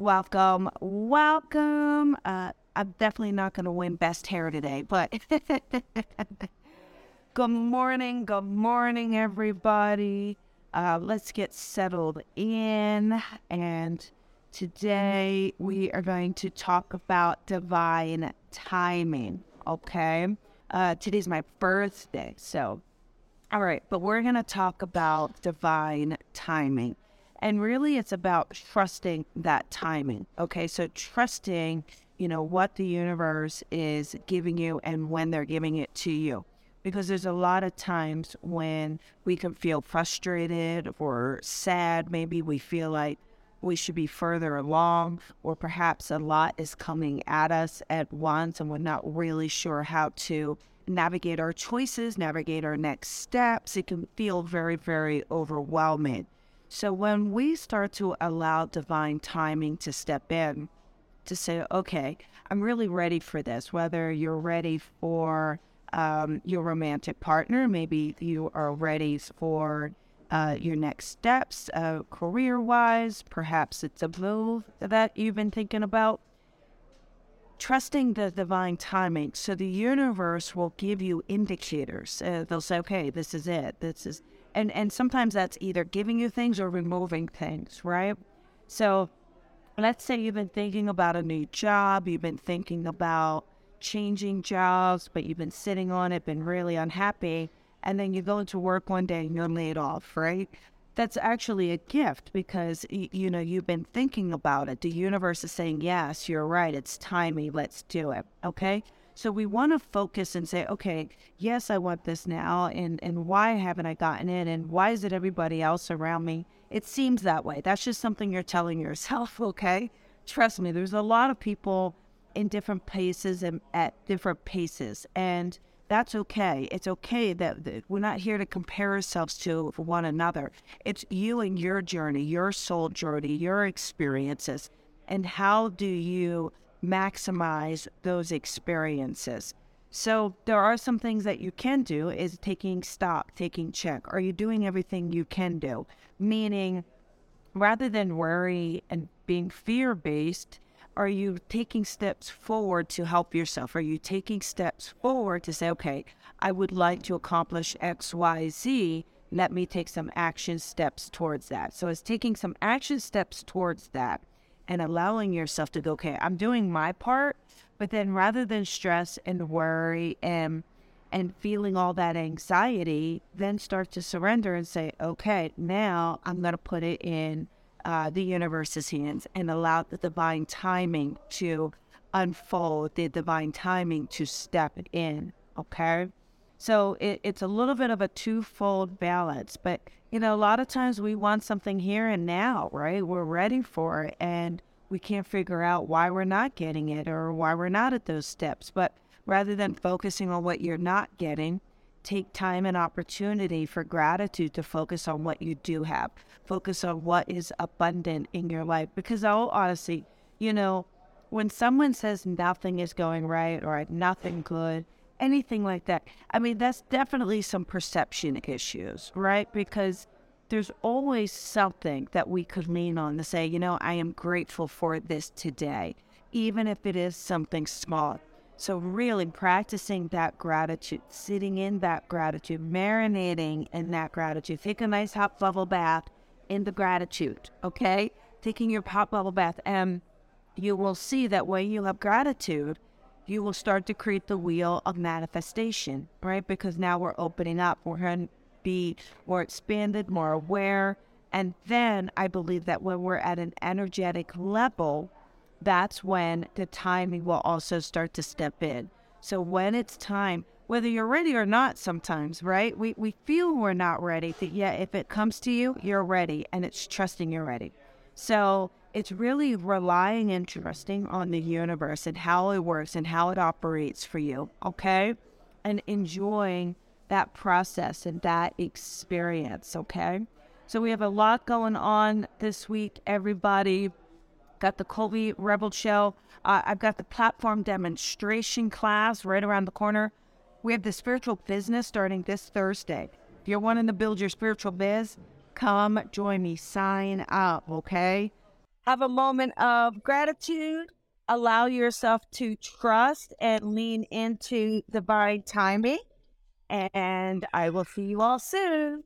welcome, welcome. Uh, I'm definitely not going to win best hair today, but good morning, good morning, everybody. Uh, let's get settled in. And today we are going to talk about divine timing. Okay. Uh, today's my birthday. So, all right, but we're going to talk about divine timing. And really, it's about trusting that timing. Okay. So, trusting, you know, what the universe is giving you and when they're giving it to you. Because there's a lot of times when we can feel frustrated or sad. Maybe we feel like we should be further along, or perhaps a lot is coming at us at once and we're not really sure how to navigate our choices, navigate our next steps. It can feel very, very overwhelming. So when we start to allow divine timing to step in, to say, okay, I'm really ready for this, whether you're ready for um, your romantic partner, maybe you are ready for uh, your next steps uh, career wise, perhaps it's a move that you've been thinking about. Trusting the divine timing. So the universe will give you indicators. Uh, they'll say, okay, this is it. This is and and sometimes that's either giving you things or removing things, right? So let's say you've been thinking about a new job, you've been thinking about changing jobs, but you've been sitting on it, been really unhappy, and then you go into work one day and you're laid off, right? That's actually a gift because you know you've been thinking about it. The universe is saying, "Yes, you're right. It's timely. Let's do it." Okay? So we want to focus and say, okay, yes, I want this now. And, and why haven't I gotten it? And why is it everybody else around me? It seems that way. That's just something you're telling yourself, okay? Trust me, there's a lot of people in different places and at different paces. And that's okay. It's okay that, that, we're not here to compare ourselves to one another. It's you and your journey, your soul journey, your experiences. And how do you maximize those experiences. So there are some things that you can do is taking stock, taking check. Are you doing everything you can do? Meaning rather than worry and being fear based, are you taking steps forward to help yourself? Are you taking steps forward to say, okay, I would like to accomplish X, Y, Z. Let me take some action steps towards that. So it's taking some action steps towards that and allowing yourself to go, okay, I'm doing my part, but then rather than stress and worry and and feeling all that anxiety, then start to surrender and say, okay, now I'm going to put it in uh, the universe's hands and allow the divine timing to unfold, the divine timing to step in. Okay. So it, it's a little bit of a twofold balance, but you know, a lot of times we want something here and now, right? We're ready for it. And we can't figure out why we're not getting it or why we're not at those steps. But rather than focusing on what you're not getting, take time and opportunity for gratitude to focus on what you do have. Focus on what is abundant in your life. Because, oh, honestly, you know, when someone says nothing is going right or nothing good, anything like that. I mean, that's definitely some perception issues, right? Because there's always something that we could lean on to say, you know, I am grateful for this today, even if it is something small. So, really practicing that gratitude, sitting in that gratitude, marinating in that gratitude. Take a nice hot bubble bath in the gratitude, okay? Taking your hot bubble bath, and you will see that when you have gratitude, you will start to create the wheel of manifestation, right? Because now we're opening up, we're going to be more expanded, more aware. And then I believe that when we're at an energetic level, that's when the timing will also start to step in. So when it's time, whether you're ready or not, sometimes, right? We, we feel we're not ready, but yet if it comes to you, you're ready and it's trusting you're ready. So it's really relying and trusting on the universe and how it works and how it operates for you, okay? And enjoying that process and that experience, okay? So we have a lot going on this week, everybody. Got the Colby Rebel Show. Uh, I've got the platform demonstration class right around the corner. We have the spiritual business starting this Thursday. If you're wanting to build your spiritual biz, come join me. Sign up, okay? Have a moment of gratitude. Allow yourself to trust and lean into divine timing. And I will see you all soon.